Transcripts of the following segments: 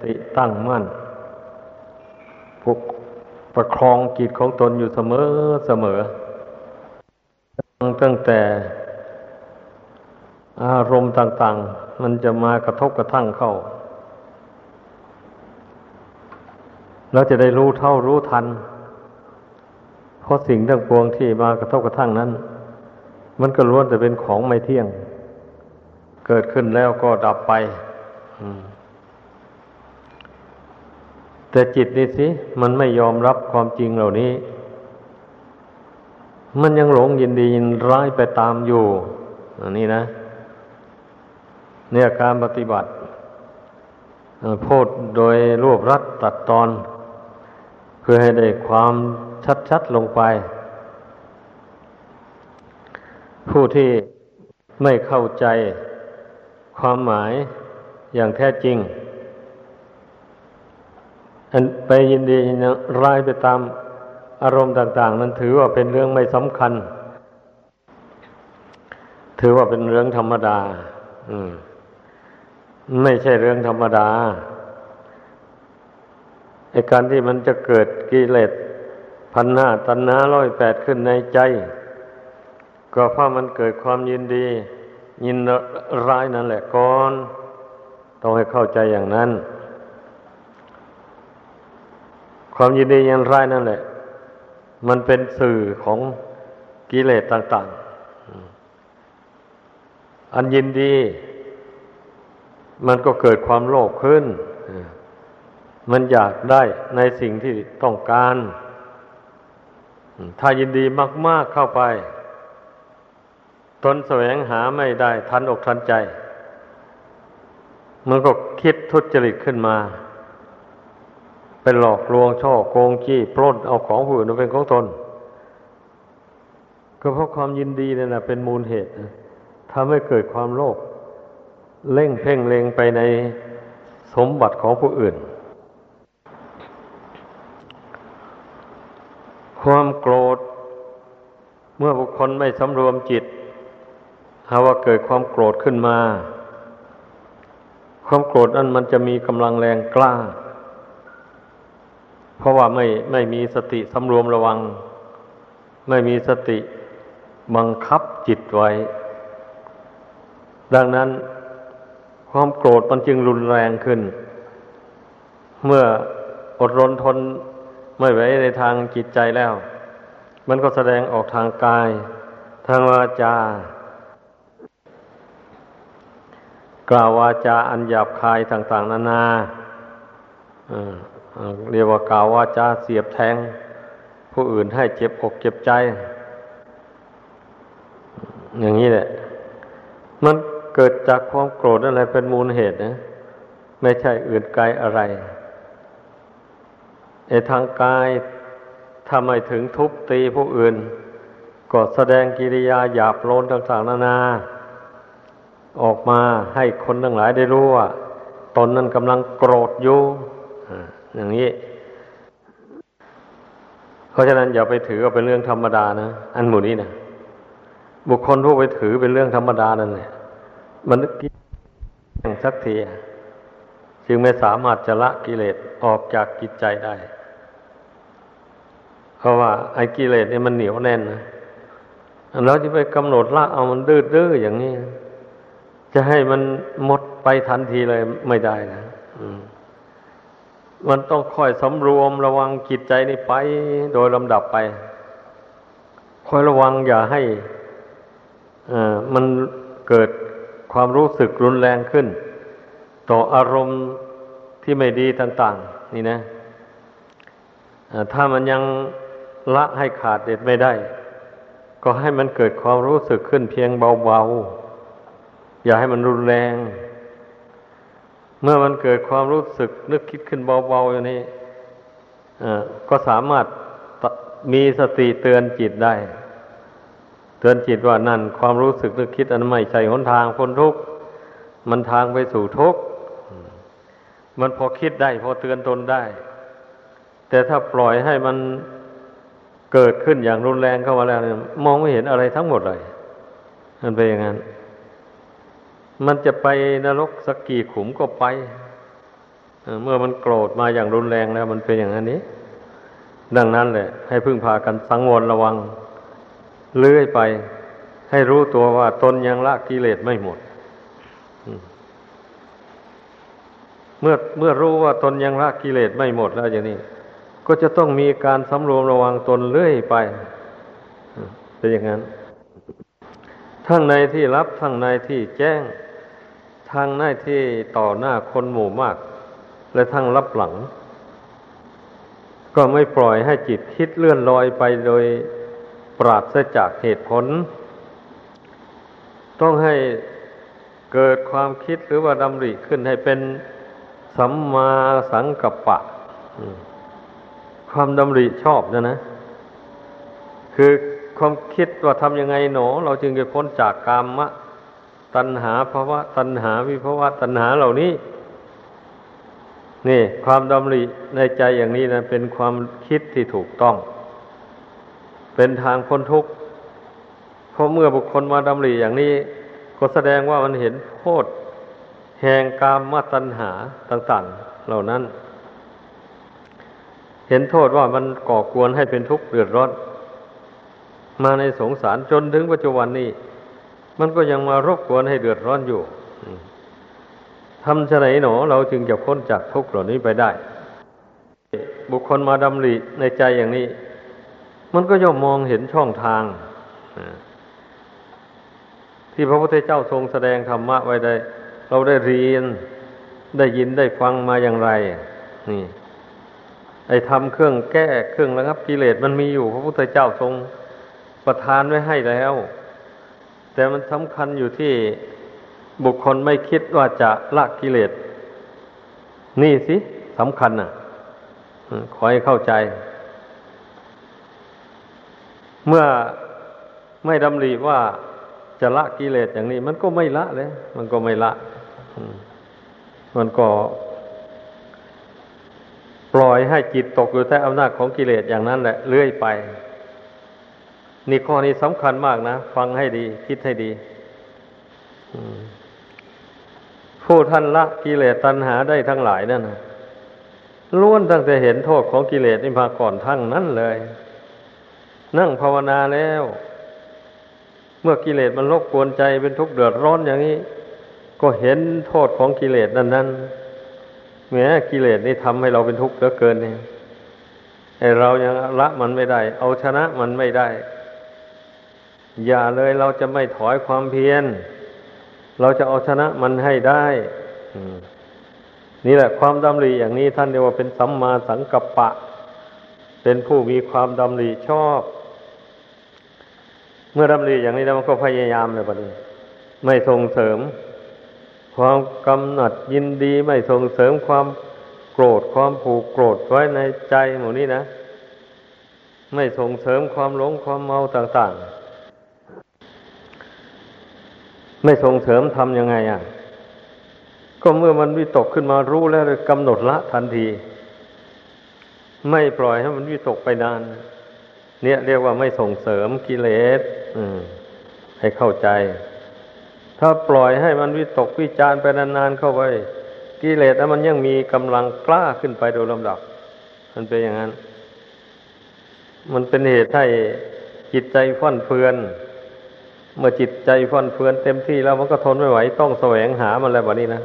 ติตั้งมั่นพวกประคองจิตของตนอยู่เสมอเสมอ ตั้งแต่อารมณ์ต่าง ๆ มันจะมากระทบกระทั่งเข้าเราจะได้รู้เท่ารู้ทัน เพราะสิ่งทั้งปวงที่มากระทบกระทั่งนั้น มันก็ล้วนแต่เป็นของไม่เที่ยง เกิดขึ้นแล้วก็ดับไป แต่จิตนี่สิ มันไม่ยอมรับความจริงเหล่านี้ มันยังหลงยินดียินร้ายไปตามอยู่ อันนี้นะ เนี่ยการปฏิบัติพูดโดยรวบรัดตัดตอน เพื่อให้ได้ความชัดๆลงไป ผู้ที่ไม่เข้าใจความหมายอย่างแท้จริง ไปยินดีร้ายไปตามอารมณ์ต่าง ๆ นั้นถือว่าเป็นเรื่องไม่สำคัญ ถือว่าเป็นเรื่องธรรมดา อืม ไม่ใช่เรื่องธรรมดาไอการที่มันจะเกิดกิเลสพันหน้าตันหน้าร้อยแปดขึ้นในใจ ก็เพราะมันเกิดความยินดี ยินร้ายนั่นแหละก่อน ต้องให้เข้าใจอย่างนั้น ความยินดียินร้ายนั่นแหละ มันเป็นสื่อของกิเลสต่าง ๆ อันยินดี มันก็เกิดความโลภขึ้น มันอยากได้ในสิ่งที่ต้องการ ถ้ายินดีมาก ๆเข้าไป ตนแสวงหาไม่ได้ ทันอกทันใจ มันก็คิดทุจริตขึ้นมา เป็นหลอกลวงช่อโกงจี้ปล้นเอาของผู้อื่นมาเป็นของตน ก็เพราะความยินดีนี่แหละเป็นมูลเหตุทำให้เกิดความโลภเล่งเพ่งเลงไปในสมบัติของผู้อื่น ความโกรธ เมื่อบุคคลไม่สำรวมจิตหาว่าเกิดความโกรธขึ้นมา ความโกรธนั้นมันจะมีกำลังแรงกล้า เพราะว่าไม่ไม่มีสติสำรวมระวัง ไม่มีสติบังคับจิตไว้ ดังนั้นความโกรธมันจึงรุนแรงขึ้น เมื่ออดรนทนไม่ไหวในทางจิตใจแล้ว มันก็แสดงออกทางกาย ทางวาจา กล่าววาจาอันหยาบคายต่าง ๆ นานา เรียกว่ากล่าววาจาเสียบแทง ผู้อื่นให้เจ็บอกเจ็บใจ อย่างนี้แหละ มันเกิดจากความโกรธอะไรเป็นมูลเหตุนะ ไม่ใช่อื่นไกลอะไรไอ้ทางกายถ้าไมถึงทุบตีผู้อื่น ก็แสดงกิริยาหยาบโลนต่างๆนานา ออกมาให้คนทั้งหลายได้รู้ว่า ตนนั้นกำลังโกรธอยู่ อย่างนี้ เพราะฉะนั้นอย่าไปถือว่าเป็นเรื่องธรรมดานะ อันหมู่นี้นะบุคคลผู้ไปถือเป็นเรื่องธรรมดานั่นแหละมันกินสักทีจึงไม่สามารถจะละกิเลสออกจากจิตใจได้ เพราะว่าไอ้กิเลสเนี่ยมันเหนียวแน่นนะเราจะไปกำหนดละเอามันดื้อๆออย่างนี้ จะให้มันหมดไปทันทีเลยไม่ได้นะมั มันต้องค่อยสำรวมระวังจิตใจนี่ไป โดยลำดับไป คอยระวังอย่าให้มันเกิดความรู้สึกรุนแรงขึ้น ต่ออารมณ์ที่ไม่ดีต่าง ๆ นี่นะถ้ามันยังละให้ขาดเด็ดไม่ได้ ก็ให้มันเกิดความรู้สึกขึ้นเพียงเบา ๆ อย่าให้มันรุนแรง เมื่อมันเกิดความรู้สึกนึกคิดขึ้นเบาๆอย่างนี้ก็สามารถมีสติเตือนจิตได้ เตือนจิตว่านั่นความรู้สึกนึกคิดอันไม่ใช่หนทางพ้นทุกข์มันทางไปสู่ทุกข์มันพอคิดได้ พอเตือนตนได้ แต่ถ้าปล่อยให้มันเกิดขึ้นอย่างรุนแรงเข้ามาแล้วเนี่ยมองไม่เห็นอะไรทั้งหมดเลยมันเป็นอย่างนั้น มันจะไปนรกสักกี่ขุมก็ไปเมื่อมันโกรธมาอย่างรุนแรงแล้ว มันเป็นอย่างนี้ ดังนั้นแหละ ให้พึ่งพากันสังวรระวัง เลื่อยไป ให้รู้ตัวว่าตนยังละกิเลสไม่หมดเมื่อเมื่อรู้ว่าตนยังละกิเลสไม่หมดแล้วอย่างนี้ ก็จะต้องมีการสำรวมระวังตนเลื่อยไปเป็นอย่างนั้น ทั้งในที่รับทั้งในที่แจ้ง ทั้งในที่ต่อหน้าคนหมู่มาก และทั้งรับหลัง ก็ไม่ปล่อยให้จิตคิดเลื่อนลอยไปโดยปราศจากเหตุผล ต้องให้เกิดความคิดหรือว่าดำริขึ้นให้เป็นสัมมาสังกัปปะ ความดำริชอบนะนะ คือความคิดว่าทำยังไงหนอ เราจึงจะพ้นจากกามะ ตัณหาภาวะตัณหาวิภาวะตัณหาเหล่านี้ นี่ ความดำริในใจอย่างนี้นะ เป็นความคิดที่ถูกต้อง เป็นทางพ้นทุกข์เพราะเมื่อบุคคลมาดำริอย่างนี้ ก็แสดงว่ามันเห็นโทษแห่งกามมาตัณหาต่างๆ เหล่านั้น เห็นโทษว่ามันก่อกวนให้เป็นทุกข์เดือดร้อนมาในสงสารจนถึงปัจจุบันนี้ มันก็ยังมารบกวนให้เดือดร้อนอยู่ทำชะไหนหนอ เราจึงจะพ้นจากทุกข์เหล่านี้ไปได้ บุคคลมาดำริในใจอย่างนี้ มันก็ย่อมมองเห็นช่องทางที่พระพุทธเจ้าทรงแสดงธรรมะไว้ได้ เราได้เรียนได้ยินได้ฟังมาอย่างไร นี่ ไอ้ทำเครื่องแก้เครื่องระงับกิเลสมันมีอยู่ พระพุทธเจ้าทรงประทานไว้ให้แล้ว แต่มันสำคัญอยู่ที่บุคคลไม่คิดว่าจะละกิเลส นี่สิสำคัญน่ะขอให้เข้าใจ เมื่อไม่ดำริว่าจะละกิเลสอย่างนี้ มันก็ไม่ละเลย มันก็ไม่ละ มันก็ ปล่อยให้จิตตกอยู่ใต้อำนาจของกิเลสอย่างนั้นแหละเลื่อยไป นี่ข้อนี้สำคัญมากนะ ฟังให้ดี คิดให้ดีผู้ท่านละกิเลสตัณหาได้ทั้งหลายนั่นล้วนตั้งแต่เห็นโทษของกิเลสนี่มาก่อนทั้งนั้นเลย นั่งภาวนาแล้ว เมื่อกิเลสมันรบกวนใจเป็นทุกข์เดือดร้อนอย่างนี้ ก็เห็นโทษของกิเลสนั้นนั้นแม้กิเลสนี่ทำให้เราเป็นทุกข์เหลือเกินเนี่ยไอเรายังละมันไม่ได้ เอาชนะมันไม่ได้ อย่าเลยเราจะไม่ถอยความเพียร เราจะเอาชนะมันให้ได้นี่แหละความดำริอย่างนี้ท่านเรียกว่าเป็นสัมมาสังกัปปะ เป็นผู้มีความดำริชอบ เมื่อดำริอย่างนี้แล้วมันก็พยายามเลยประเดี๋ยไม่ส่งเสริม ความกำหนัดยินดีไม่ส่งเสริมความโกรธความผูกโกรธไว้ในใจหมู่นี้นะ ไม่ส่งเสริมความหลงความเมาต่าง ๆ ไม่ส่งเสริมทำยังไงอะ ก็เมื่อมันวิตกขึ้นมารู้แล้วกำหนดละทันที ไม่ปล่อยให้มันวิตกไปนาน เนี่ยเรียกว่าไม่ส่งเสริมกิเลสให้เข้าใจ ถ้าปล่อยให้มันวิตกวิจารไปนานๆเข้าไปกิเลสแล้วมันยังมีกำลังกล้าขึ้นไปโดยลำดับ มันเป็นอย่างนั้น มันเป็นเหตุให้จิตใจฟั่นเฟือน เมื่อจิตใจฟันเฟือนเต็มที่แล้วมันก็ทนไม่ไหวต้องแสวงหามันแล้วแบบนี้นะ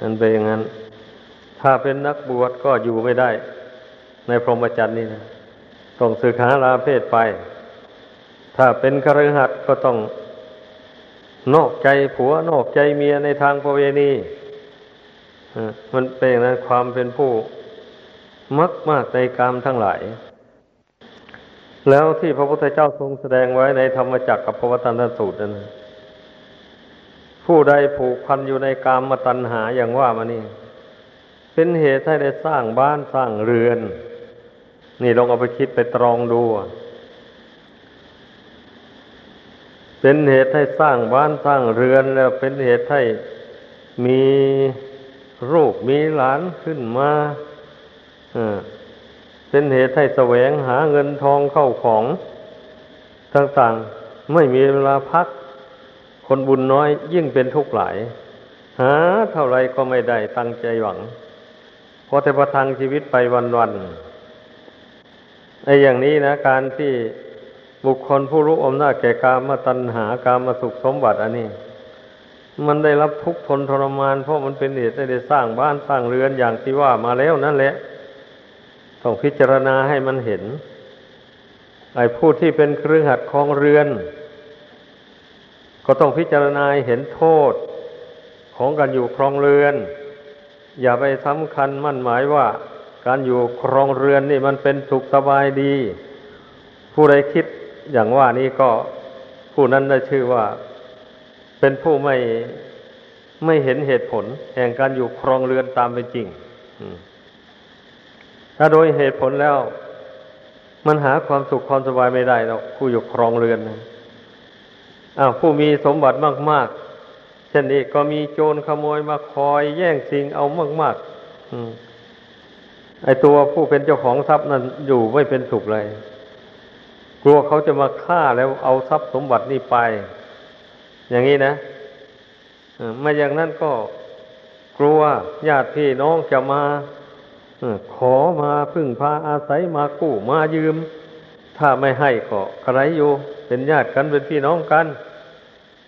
มันเป็นอย่างนั้น ถ้าเป็นนักบวชก็อยู่ไม่ได้ ในพรหมจรรย์นี่นะต้องศึกษาลาเพศไป ถ้าเป็นคฤหัสถ์ก็ต้องนอกใจผัวนอกใจเมียในทางประเวณีมันเป็นอย่างนะความเป็นผู้มักมากในกามทั้งหลาย แล้วที่พระพุทธเจ้าทรงแสดงไว้ในธรรมจักรกับพระวันสูตรนั้นผู้ใดผูกพันอยู่ในกามมตัญหาอย่างว่ามานี่ เป็นเหตุให้ได้สร้างบ้านสร้างเรือน นี่ลองเอาไปคิดไปตรองดู เป็นเหตุให้สร้างบ้านสร้างเรือนแล้วเป็นเหตุให้มีรูปมีหลานขึ้นมาอ่า เป็นเหตุให้แสวงหาเงินทองเข้าของ ต่างๆ ไม่มีเวลาพัก คนบุญน้อยยิ่งเป็นทุกข์หลาย หาเท่าไรก็ไม่ได้ตั้งใจหวังพอแต่ประทังชีวิตไปวันๆไอ้อย่างนี้นะ การที่บุคคลผู้รู้อำนาจแก่กามมาตัณหากามมาสุขสมบัติอันนี้ มันได้รับทุกข์ทนทรมาน เพราะมันเป็นเหตุได้สร้างบ้านสร้างเรือนอย่างที่ว่ามาแล้วนั่นแหละ ต้องพิจารณาให้มันเห็น ไอ้ผู้ที่เป็นเครือขัดคองเรือน ก็ต้องพิจารณาเห็นโทษของการอยู่ครองเรือน อย่าไปสำคัญมั่นหมายว่า การอยู่ครองเรือนนี่มันเป็นสุขสบายดี ผู้ใดคิดอย่างว่านี้ก็ผู้นั้นได้ชื่อว่า เป็นผู้ไม่ไม่เห็นเหตุผล แห่งการอยู่ครองเรือนตามเป็นจริง ถ้าโดยเหตุผลแล้ว มันหาความสุขความสบายไม่ได้หรอกผู้อยู่ครองเรือนนะอ้าวผู้มีสมบัติมาก ๆ เช่นนี้ก็มีโจรขโมยมาคอยแย่งสิ่งเอามากๆไอตัวผู้เป็นเจ้าของทรัพย์นั้นอยู่ไม่เป็นสุขเลย กลัวเขาจะมาฆ่าแล้วเอาทรัพย์สมบัตินี่ไป อย่างนี้นะไม่อย่างนั้นก็กลัวญาติพี่น้องจะมา ขอมาพึ่งพาอาศัยมากู้มายืม ถ้าไม่ให้ก็ใครอยู่ เป็นญาติกันเป็นพี่น้องกัน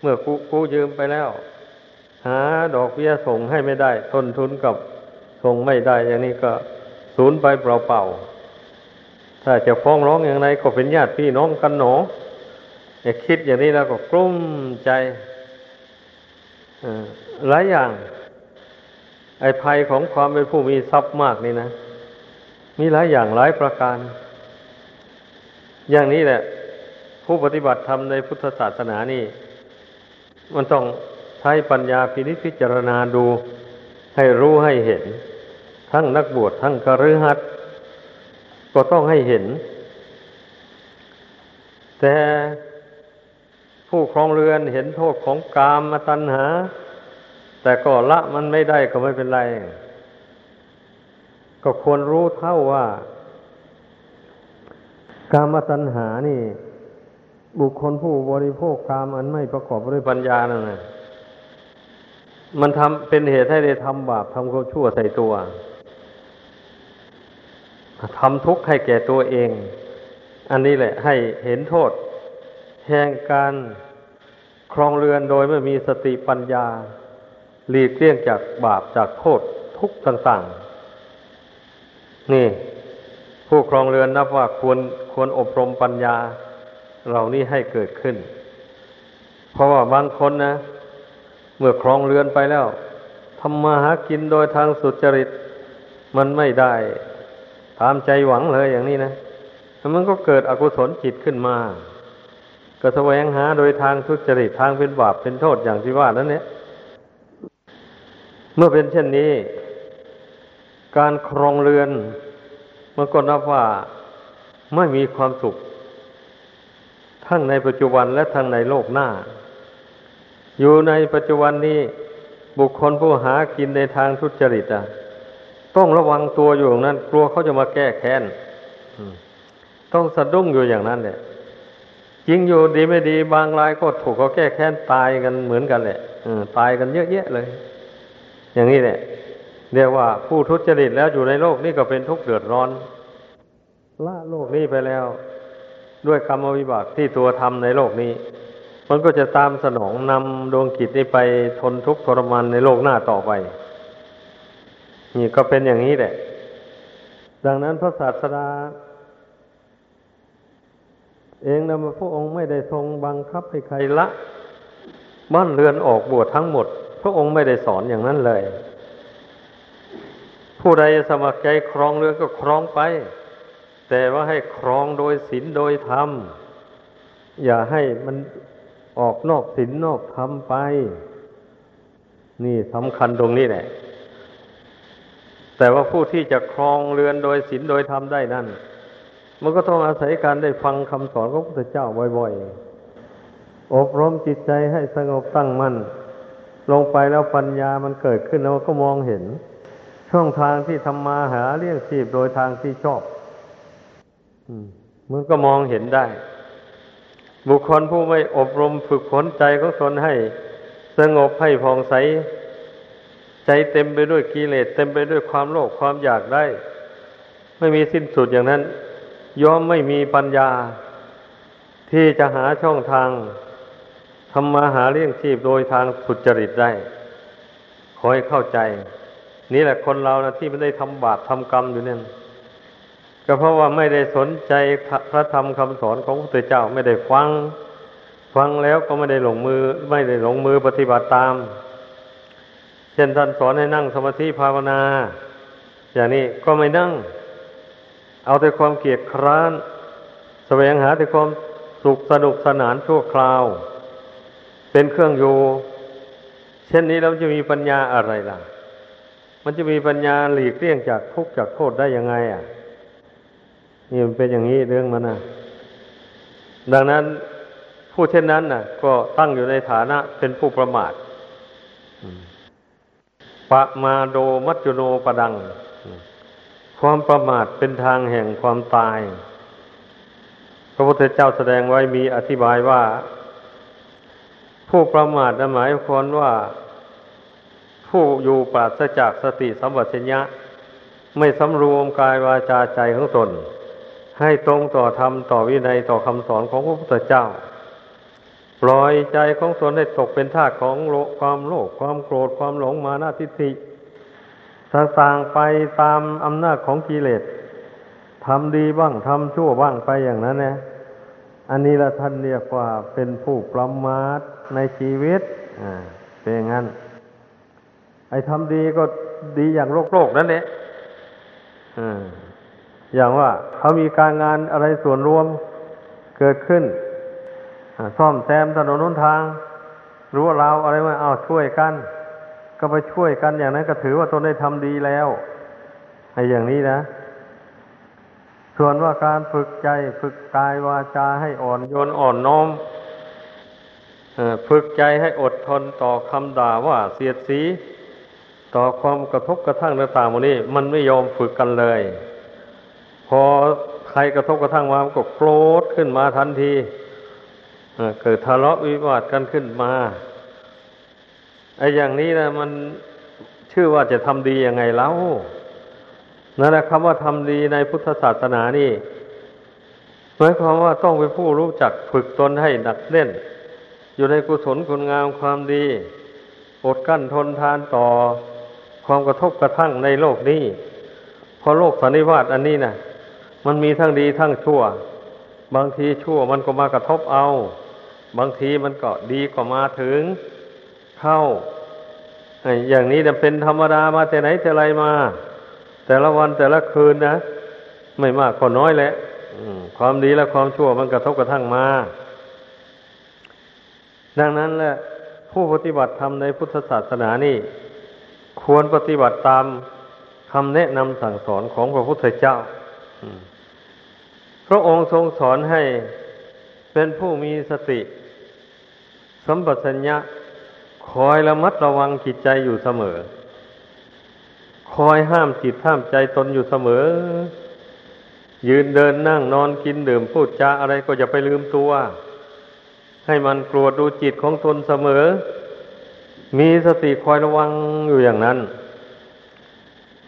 เมื่อกู้กู้ยืมไปแล้ว หาดอกเบี้ยส่งให้ไม่ได้ ทนทุนกับส่งไม่ได้ อย่างนี้ก็สูญไปเปล่าๆถ้าจะฟ้องร้องอย่างไรก็เป็นญาติพี่น้องกันหนออย่าคิดอย่างนี้แล้วก็กลุ้มใจหลายอย่าง ไอ้ภัยของความเป็นผู้มีทรัพย์มากนี่นะ มีหลายอย่างหลายประการ อย่างนี้แหละ ผู้ปฏิบัติธรรมในพุทธศาสนานี่ มันต้องใช้ปัญญาพินิจพิจารณาดู ให้รู้ให้เห็น ทั้งนักบวชทั้งกระหัดก็ต้องให้เห็น แต่ผู้ครองเรือนเห็นโทษของกามตัณหา แต่ก็ละมันไม่ได้ก็ไม่เป็นไร ก็ควรรู้เท่าว่า กามตัณหานี่ บุคคลผู้บริโภคกามอันไม่ประกอบด้วยปัญญานั่นนะมันทำเป็นเหตุให้ได้ทำบาปทำความชั่วใส่ตัวทำทุกข์ให้แก่ตัวเอง อันนี้แหละ ให้เห็นโทษ แห่งการครองเรือนโดยไม่มีสติปัญญา หลีกเลี่ยงจากบาปจากโทษทุกต่างๆ นี่ ผู้ครองเรือนนับว่าควรควรอบรมปัญญาเหล่านี้ให้เกิดขึ้น เพราะว่าบางคนนะ เมื่อครองเรือนไปแล้วทำมาหากินโดยทางสุจริต มันไม่ได้ตามใจหวังเลยอย่างนี้นะมันก็เกิดอกุศลจิตขึ้นมา ก็แสวงหาโดยทางทุจริตทางเป็นบาปเป็นโทษอย่างที่ว่านั้นเนี่ย มื่อเป็นเช่นนี้ การครองเรือนมันก็นับว่าไม่มีความสุข ทั้งในปัจจุบันและทั้งในโลกหน้า อยู่ในปัจจุบันนี้บุคคลผู้หากินในทางทุจริตอะต้องระวังตัวอยู่อย่างนั้น กลัวเขาจะมาแก้แค้นต้องสะดุ้งอยู่อย่างนั้นเนี่ยจริงอยู่ดีไม่ดีบางรายก็ถูกเขาแก้แค้นตายกันเหมือนกันแหละตายกันเยอะแยะเลย อย่างนี้แหละเรียกว่าผู้ทุจริตแล้วอยู่ในโลกนี้ก็เป็นทุกข์เดือดร้อนละโลกนี้ไปแล้ว ด้วยกรรมวิบากที่ตัวทำในโลกนี้ มันก็จะตามสนองนำดวงกิจนี้ไปทนทุกข์ทรมานในโลกหน้าต่อไปนี่ก็เป็นอย่างนี้แหละ ดังนั้นพระศาสดา เองนะพระองค์ไม่ได้ทรงบังคับให้ใครละบ้านเรือนออกบวชทั้งหมด พระองค์ไม่ได้สอนอย่างนั้นเลย ผู้ใดสมัครใจครองเรือนก็ครองไป แต่ว่าให้ครองโดยศีลโดยธรรม อย่าให้มันออกนอกศีลนอกธรรมไป นี่สำคัญตรงนี้แหละแต่ว่าผู้ที่จะครองเรือนโดยศีลโดยธรรมได้นั่น มันก็ต้องอาศัยการได้ฟังคำสอนของพระพุทธเจ้าบ่อยๆ อบรมจิตใจให้สงบตั้งมัน่น ลงไปแล้วปัญญามันเกิดขึ้นแล้วก็มองเห็น ช่องทางที่ทำมาหาเลี้ยงชีพโดยทางที่ชอบมันก็มองเห็นได้ บุคคลผู้ไม่อบรมฝึกฝนใจของตนให้ สงบให้ผ่องใส ใจเต็มไปด้วยกิเลสเต็มไปด้วยความโลภความอยากได้ ไม่มีสิ้นสุดอย่างนั้น ย่อมไม่มีปัญญา ที่จะหาช่องทาง ทำมาหาเลี้ยงชีพโดยทางสุจริตได้ ขอให้เข้าใจ นี่แหละคนเรานะที่ไม่ได้ทำบาปทำกรรมอยู่เนี่ยก็เพราะว่าไม่ได้สนใจพระธรรมคำสอนของพระพุทธเจ้าไม่ได้ฟัง ฟังแล้วก็ไม่ได้ลงมือ ไม่ได้ลงมือปฏิบัติตาม เช่นท่านสอนให้นั่งสมาธิภาวนา อย่างนี้ก็ไม่นั่ง เอาแต่ความเกียดคร้าน แสวงหาแต่ความสุขสนุกสนานชั่วคราว เป็นเครื่องอยู่ เช่นนี้เราจะมีปัญญาอะไรล่ะ มันจะมีปัญญาหลีกเลี่ยงจากทุกข์จากโทษได้ยังไง อะนี่มันเป็นอย่างนี้เรื่องมันนะดังนั้นผู้เช่นนั้นน่ะ ก็ตั้งอยู่ในฐานะเป็นผู้ประมาทปะมาโดมัจจุโนปดัง ความประมาทเป็นทางแห่งความตาย พระพุทธเจ้าแสดงไว้มีอธิบายว่า ผู้ประมาทหมายความว่า ผู้อยู่ปราศจากสติสัมปชัญญะ ไม่สำรวมกายวาจาใจของตน ให้ตรงต่อธรรมต่อวินัยต่อคำสอนของพระพุทธเจ้า ปล่อยใจของตนให้ตกเป็นทาสของโลความโลภความโกรธความหลงมานาทิฏฐิต่างๆไปตามอำนาจของกิเลสทำดีบ้างทำชั่วบ้างไปอย่างนั้นนะ อันนี้ละท่านเรียกว่าเป็นผู้ประมาท ในชีวิตอ่าเป็นอย่างนั้น ไอ้ทำดีก็ดีอย่างโลกโลกนั่นแหละอ่าอย่างว่าเขามีการงานอะไรส่วนรวมเกิดขึ้นซ่อมแซมถนนนนทางรู้ว่าเราอะไรมาเอาช่วยกัน ก็ไปช่วยกันอย่างนั้นก็ถือว่าตนได้ทำดีแล้วไอ้อย่างนี้นะ ส่วนว่าการฝึกใจฝึกกายวาจาให้อ่อนโยนอ่อนน้อม ฝึกใจให้อดทนต่อคำด่าว่าเสียดสี ต่อความกระทบกระทั่งต่างๆวันนี้ มันไม่ยอมฝึกกันเลย พอใครกระทบกระทั่งมามันก็โกรธขึ้นมาทันทีเกิดทะเลาะวิวาทกันขึ้นมาไอ้อย่างนี้นะมันชื่อว่าจะทำดียังไงเล่านั่นแหละคำว่าทำดีในพุทธศาสนานี่หมายความว่าต้องเป็นผู้รู้จักฝึกตนให้หนักแน่น อยู่ในกุศลคุณงามความดีอดกั้นทนทานต่อความกระทบกระทั่งในโลกนี้เพอโลกสันนิวาตอันนี้นะมันมีทั้งดีทั้งชั่ว บางทีชั่วมันก็มากระทบเอา บางทีมันก็ดีก็มาถึงเข้าอย่างนี้จะเป็นธรรมดามาแต่ไหนแต่ไรมา แต่ละวันแต่ละคืนนะ ไม่มากก็น้อยแหละความดีและความชั่วมันกระทบกระทั่งมา ดังนั้นแหละผู้ปฏิบัติธรรมในพุทธศาสนานี่ ควรปฏิบัติตามคำแนะนำสั่งสอนของพระพุทธเจ้าพระองค์ทรงสอนให้เป็นผู้มีสติ สัมปชัญญะคอยระมัดระวังจิตใจอยู่เสมอ คอยห้ามจิตห้ามใจตนอยู่เสมอ ยืนเดินนั่งนอนกินดื่มพูดจาอะไรก็อย่าไปลืมตัว ให้มันกลัวดูจิตของตนเสมอ มีสติคอยระวังอยู่อย่างนั้น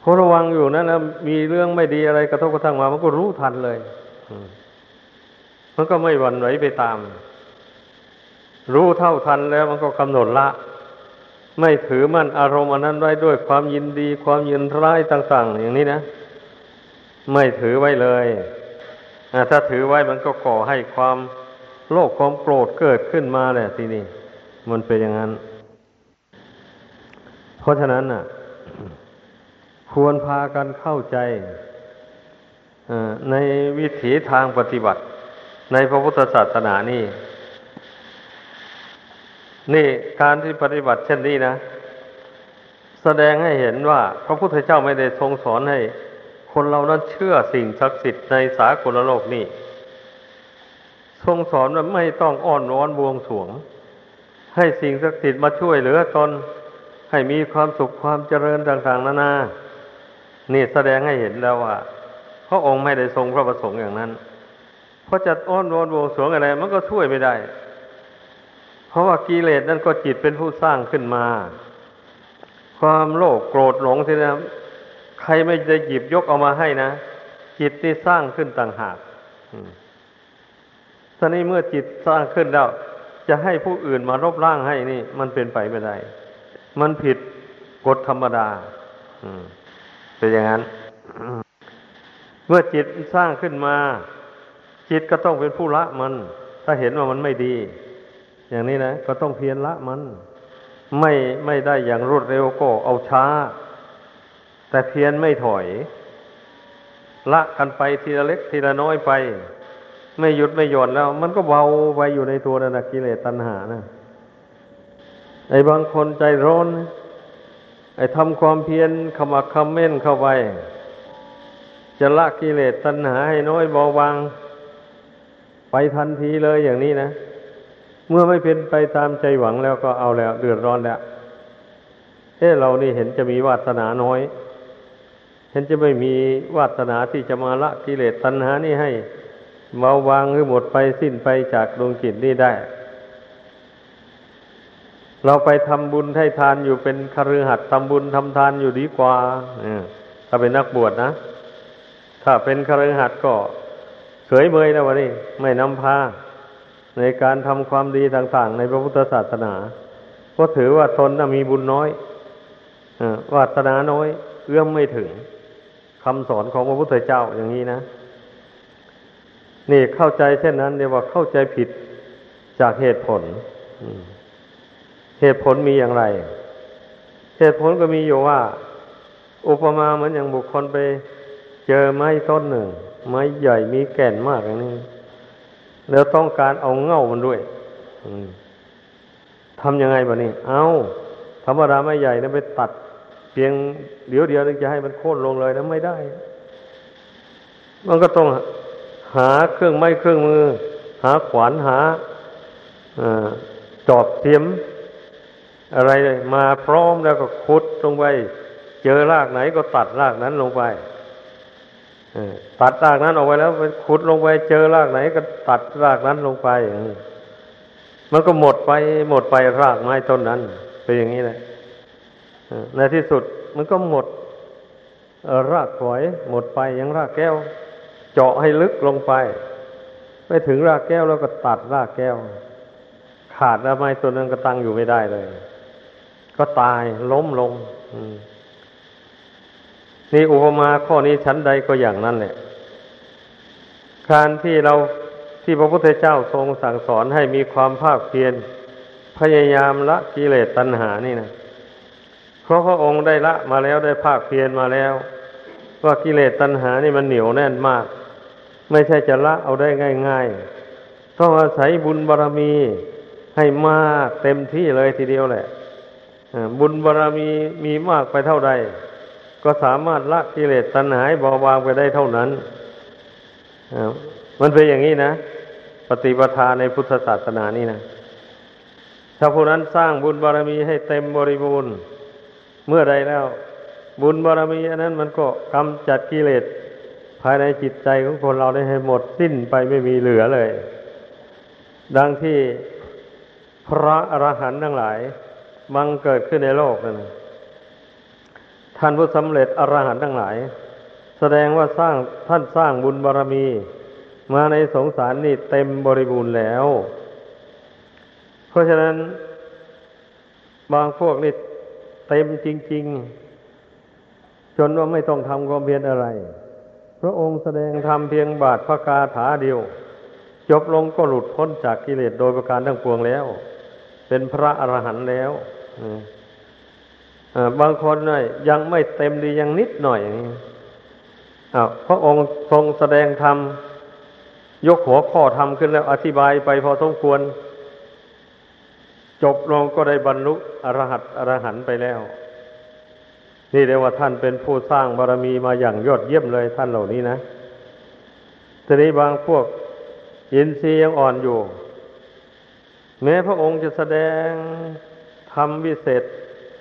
พอระวังอยู่นั้นแล้วมีเรื่องไม่ดีอะไรกระทบกระทั่งมา มันก็รู้ทันเลยมันก็ไม่หวั่นไหวไปตาม รู้เท่าทันแล้วมันก็กำหนดละ ไม่ถือมั่นอารมณ์อันนั้นไว้ด้วยความยินดี ความยินร้ายต่าง ๆ อย่างนี้นะ ไม่ถือไว้เลยถ้าถือไว้มันก็ก่อให้ความ โลภความโกรธเกิดขึ้นมาแหละทีนี้มันเป็นอย่างนั้น เพราะฉะนั้นน่ะ ควรพากันเข้าใจในวิถีทางปฏิบัติ ในพระพุทธศาสนานี่ นี่การที่ปฏิบัติเช่นนี้นะ แสดงให้เห็นว่า พระพุทธเจ้าไม่ได้ทรงสอนให้ คนเรานั้นเชื่อสิ่งศักดิ์สิทธิ์ในสากลโลกนี่ ทรงสอนว่าไม่ต้องอ้อนวอนบวงสวง ให้สิ่งศักดิ์สิทธิ์มาช่วยเหลือตนให้มีความสุขความเจริญต่าง ๆ นานา นี่แสดงให้เห็นแล้วว่าพระองค์ไม่ได้ทรงพระประสงค์อย่างนั้น เพราะจะอ้อนวอนบวงสวงอะไร มันก็ช่วยไม่ได้ เพราะว่ากิเลสนั่นก็จิตเป็นผู้สร้างขึ้นมา ความโลภโกรธหลงที่นะใครไม่ได้หยิบยกเอามาให้นะ จิตที่สร้างขึ้นต่างหาก ท่านี้เมื่อจิตสร้างขึ้นแล้ว จะให้ผู้อื่นมารบร่างให้นี่ มันเป็นไปไม่ได้ มันผิดกฎธรรมดาเป็นอย่างนั้น เมื่อจิตสร้างขึ้นมา จิตก็ต้องเป็นผู้ละมัน ถ้าเห็นว่ามันไม่ดี อย่างนี้นะก็ต้องเพียรละมัน ไม่ไม่ได้อย่างรวดเร็วก็เอาช้า แต่เพียรไม่ถอย ละกันไปทีละเล็กทีละน้อยไป ไม่หยุดไม่หย่อนแล้ว มันก็เบาไปอยู่ในตัวนั่นนะกิเลสตัณหานะไอ้บางคนใจร้อนไอ้ทำความเพียรขมักคำเม่นเข้าไป จะละกิเลสตัณหาให้น้อยเบาบางไปทันทีเลยอย่างนี้นะ เมื่อไม่เป็นไปตามใจหวังแล้วก็เอาแล้ว เดือดร้อนแล้วเฮ้เรานี่เห็นจะมีวาสนาน้อย เห็นจะไม่มีวาสนาที่จะมาละกิเลสตัณหานี่ให้ เบาบางหรือหมดไปสิ้นไปจากดวงจิตนี่ได้ เราไปทำบุญให้ทานอยู่เป็นคฤหัสถ์ทำบุญทำทานอยู่ดีกว่าถ้าเป็นนักบวชนะ ถ้าเป็นคฤหัสถ์ก็เฉยเมยนะวะนี่ไม่นำพาในการทำความดีต่าง ๆ ในพระพุทธศาสนา ก็ถือว่าตนมีบุญน้อยวาสนาน้อย เอื้อมไม่ถึงคำสอนของพระพุทธเจ้าอย่างนี้นะ นี่เข้าใจเช่นนั้นเรียกว่าเข้าใจผิดจากเหตุผล เหตุผลมีอย่างไร เหตุผลก็มีอยู่ว่า อุปมาเหมือนอย่างบุคคลไป เจอไม้ต้นหนึ่ง ไม้ใหญ่มีแก่นมากอย่างนี้แล้วต้องการเอาเง่ามันด้วยทำยังไงบะนี่เอาธรรมดาไม้ใหญ่นะไปตัด เพียงเดี๋ยวเดียวจะให้มันโค่นลงเลยนะไม่ได้ มันก็ต้อง หาเครื่องไม้เครื่องมือ หาขวานหาอจอบเทียม อะไรเลยมาพร้อมแล้วก็ขุดลงไป เจอรากไหนก็ตัดรากนั้นลงไปตัดรากนั้นออกไปแล้วไปขุดลงไป เจอรากไหนก็ตัดรากนั้นลงไป มันก็หมดไปหมดไปรากไม้ต้นนั้นเป็นอย่างนี้แหละในที่สุดมันก็หมดรากฝอยหมดไปยังรากแก้ว เจาะให้ลึกลงไปไปถึงรากแก้วแล้วก็ตัดรากแก้ว ขาดแล้วไม้ต้นนั้นก็ตั้งอยู่ไม่ได้เลย ก็ตายล้มลงนี่อุปมาข้อนี้ชั้นใดก็อย่างนั้นแหละการที่เราที่พระพุทธเจ้าทรงสั่งสอนให้มีความภาคเพียรพยายามละกิเลสตัณหานี่นะเพราะพระองค์ได้ละมาแล้วได้ภาคเพียรมาแล้ว ว่ากิเลสตัณหานี่มันเหนียวแน่นมาก ไม่ใช่จะละเอาได้ง่าย ๆ ต้องอาศัยบุญบารรมีให้มากเต็มที่เลยทีเดียวแหละบุญบารรมีมีมากไปเท่าใด ก็สามารถละกิเลสตัณหาเบาบางไปได้เท่านั้นมันเป็นอย่างนี้นะ ปฏิปทาในพุทธศาสนานี่นะถ้าผู้นั้นสร้างบุญบารรมีให้เต็มบริบูรณ์เมื่อใดแล้ว บุญบารรมีอันนั้นมันก็กำจัดกิเลส ภายในจิตใจของคนเราได้ให้หมดสิ้นไปไม่มีเหลือเลย ดังที่พระอรหันต์ทั้งหลายบังเกิดขึ้นในโลกนั่นท่านผู้สำเร็จอรหันต์ทั้งหลาย แสดงว่าสร้างท่านสร้างบุญบารรมี มาในสงสารนี่เต็มบริบูรณ์แล้ว เพราะฉะนั้น บางพวกนี่เต็มจริง ๆ จนว่าไม่ต้องทำความเพียรอะไร พระองค์แสดงทำเพียงบาทพระกาถาเดียว จบลงก็หลุดพ้นจากกิเลสโดยประการทั้งปวงแล้ว เป็นพระอรหันต์แล้วบางคนน่ยยังไม่เต็มดียังนิดหน่อยอพระองค์ทรงแสดงธรรมยกหัวข้อธรรมขึ้นแล้วอธิบายไปพอสมควร จบลงก็ได้บรรลุอรหัตอรหันต์ไปแล้ว นี่เรียกว่าท่านเป็นผู้สร้างบารรมีมาอย่างยอดเยี่ยมเลยท่านเหล่านี้นะทีนี้บางพวกอินทรีย์ยังอ่อนอยู่ แม้พระองค์จะแสดงทำวิเศษ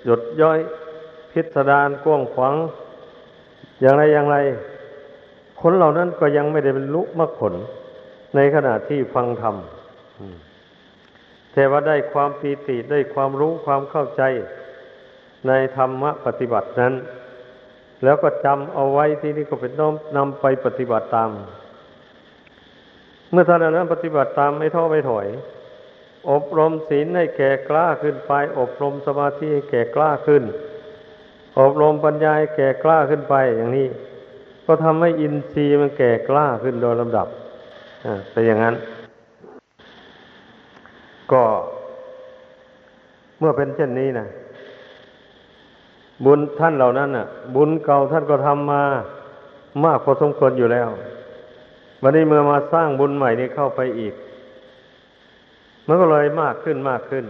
หยดย้อยพิสดารกว้างขวางอย่างไรอย่างไร คนเหล่านั้นก็ยังไม่ได้บรรลุมรรคผล ในขณะที่ฟังธรรมแต่ว่าได้ความปีติได้ความรู้ความเข้าใจ ในธรรมะปฏิบัตินั้น แล้วก็จำเอาไว้ที่นี่ก็เป็นน้อมนำไปปฏิบัติตาม เมื่อท่านนั้นปฏิบัติตามไม่ท้อไม่ถอย อบรมศีลให้แก่กล้าขึ้นไป อบรมสมาธิให้แก่กล้าขึ้น อบรมปัญญาให้แก่กล้าขึ้นไปอย่างนี้ ก็ทำให้อินทรีย์มันแก่กล้าขึ้นโดยลำดับอ่าเป็นอย่างนั้น ก็เมื่อเป็นเช่นนี้นะ บุญท่านเหล่านั้นน่ะ บุญเก่าท่านก็ทำมามากพอสมควรอยู่แล้ววันนี้เมื่อมาสร้างบุญใหม่นี้เข้าไปอีก มันก็เลยมากขึ้นมากขึ้น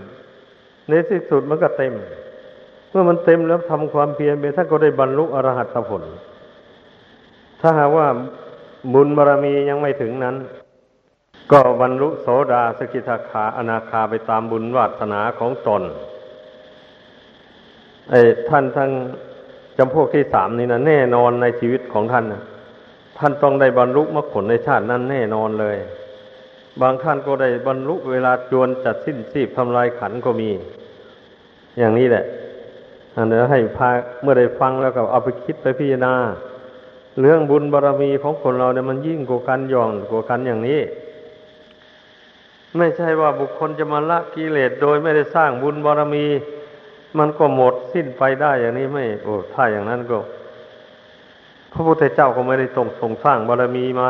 ในที่สุดมันก็เต็ม เมื่อมันเต็มแล้วทำความเพียรไปท่านก็ได้บรรลุอรหัตผล ถ้าหากว่าบุญบารรมียังไม่ถึงนั้น ก็บรรลุโสดาสกิทาคาอนาคาไปตามบุญวาสนาของตน ไอ้ท่านทั้งจำพวกที่สามนี่นะแน่นอนในชีวิตของท่านนะท่านต้องได้บรรลุมรรคผลในชาตินั้นแน่นอนเลย บางท่านก็ได้บรรลุเวลาจวนจัดสิ้นสีบทำลายขันก็มี อย่างนี้แหละอันนี้ให้พาเมื่อได้ฟังแล้วก็เอาไปคิดไปพิจารณา เรื่องบุญบารรมีของคนเราเนี่ยมันยิ่งกว่ากันย่องกว่ากันอย่างนี้ ไม่ใช่ว่าบุคคลจะมาละกิเลสโดยไม่ได้สร้างบุญบารรมี มันก็หมดสิ้นไปได้อย่างนี้ไม่โอ้ถ้าอย่างนั้นก็ พระพุทธเจ้าก็ไม่ได้ตรงทรงสร้างบารมีมา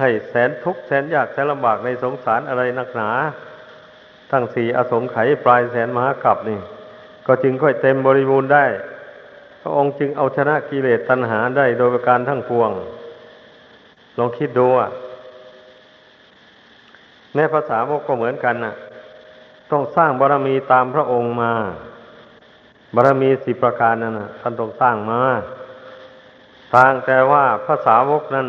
ให้แสนทุกข์แสนยากแสนลำบากในสงสารอะไรนักหนา ทั้งสี่อสงไขยปลายแสนมหากรัปนี่ ก็จึงค่อยเต็มบริบูรณ์ได้ พระองค์จึงเอาชนะกิเลสตัณหาได้โดยประการทั้งปวง ลองคิดดูอะแม้ภาษาวกก็เหมือนกันน่ะ ต้องสร้างบารมีตามพระองค์มา บารมีสิประการนั้นนะท่านต้องสร้างมาต่างแต่ว่าภาษาวกนั้น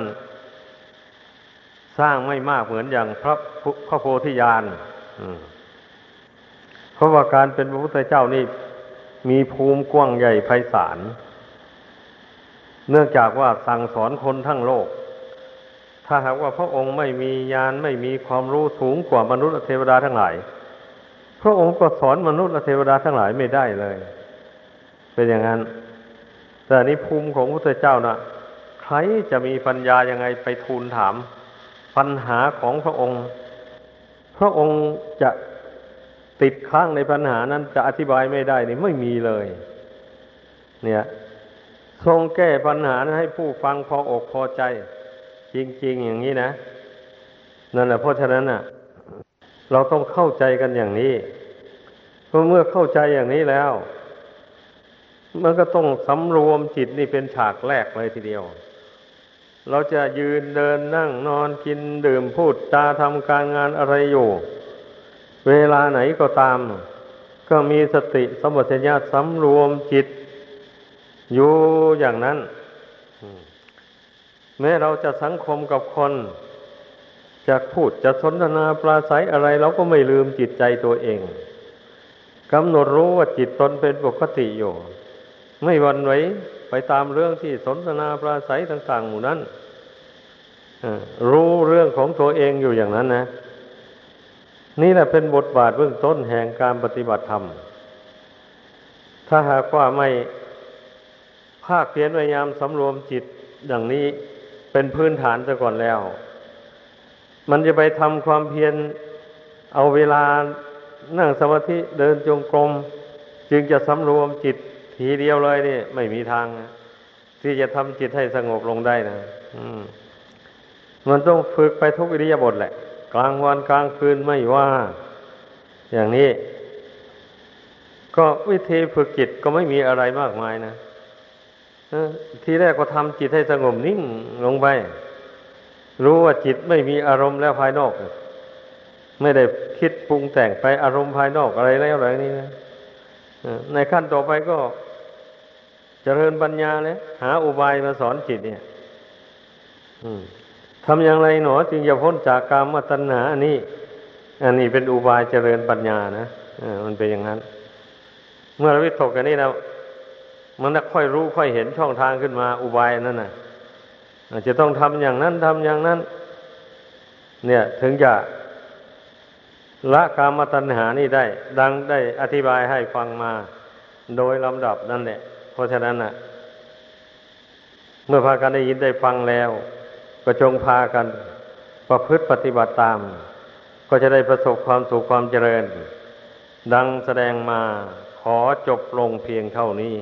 สร้างไม่มากเหมือนอย่างพระพระโพธิญาณเพราะว่าการเป็นพระพุทธเจ้านี่มีภูมิกว้างใหญ่ไพศาล เนื่องจากว่าสั่งสอนคนทั้งโลก ถ้าหากว่าพระองค์ไม่มีญาณไม่มีความรู้สูงกว่ามนุษย์เทวดาทั้งหลาย พระองค์ก็สอนมนุษย์เทวดาทั้งหลายไม่ได้เลย เป็นอย่างนั้น แต่นี้ภูมิของพระพุทธเจ้านะ่ะ ใครจะมีปัญญายังไงไปทูลถาม ปัญหาของพระองค์ พระองค์จะติดข้างในปัญหานั้นจะอธิบายไม่ได้นี่ไม่มีเลย เนี่ย ทรงแก้ปัญหาให้ผู้ฟังพออกพอใจ จริง ๆ อย่างนี้นะ นั่นแหละเพราะฉะนั้นอะ เราต้องเข้าใจกันอย่างนี้เพราะเมื่อเข้าใจอย่างนี้แล้ว มันก็ต้องสำรวมจิตนี่เป็นฉากแรกเลยทีเดียว เราจะยืนเดินนั่งนอนกินดื่มพูดจาทำการงานอะไรอยู่ เวลาไหนก็ตาม ก็มีสติสมบัติญาสำรวมจิต อยู่อย่างนั้น แม้เราจะสังคมกับคนจะพูดจะสนทนาปราศัยอะไรเราก็ไม่ลืมจิตใจตัวเองกำหนดรู้ว่าจิตตนเป็นปกติอยู่ ไม่วันไหวไปตามเรื่องที่สนทนาปราศัยต่าง ๆ หมู่นั้นรู้เรื่องของตัวเองอยู่อย่างนั้นนะ นี่แหละเป็นบทบาทเบื้องต้นแห่งการปฏิบัติธรรม ถ้าหากว่าไม่ภาคเพียรพยายามสำรวมจิตอย่างนี้เป็นพื้นฐานซะก่อนแล้ว มันจะไปทำความเพียรเอาเวลานั่งสมาธิเดินจงกรม จึงจะสำรวมจิต ทีเดียวเลยนี่ไม่มีทาง ที่จะทำจิตให้สงบลงได้นะมมันต้องฝึกไปทุกอิริยาบถแหละ กลางวันกลางคืนไม่ว่า อย่างนี้ ก็วิธีฝึกจิตก็ไม่มีอะไรมากมายนะทีแรกก็ทำจิตให้สงบนิ่งลงไป รู้ว่าจิตไม่มีอารมณ์แล้วภายนอก ไม่ได้คิดปรุงแต่งไปอารมณ์ภายนอกอะไรแล้วอะไรนี้นะในขั้นต่อไปก็ จริญปัญญาเลยหาอุบายมาสอนจิตเนี่ยทำอย่างไรหนอ จึงจะพ้นจากกามตัณหาอันนี้ อันนี้เป็นอุบายเจริญปัญญานะมันเป็นอย่างนั้น เมื่อเราวิตกกันนี้แล้วมันค่อยรู้ค่อยเห็นช่องทางขึ้นมาอุบายนั่นน่ะจะต้องทำอย่างนั้นทำอย่างนั้น เนี่ย ถึงจะละกามตัณหานี่ได้ ดังได้อธิบายให้ฟังมา โดยลำดับนั่นแหละ เพราะฉะนั้นอะ เมื่อพากันได้ยินได้ฟังแล้ว ก็จงพากัน ประพฤติปฏิบัติตาม ก็จะได้ประสบความสุขความเจริญ ดังแสดงมาขอจบลงเพียงเท่านี้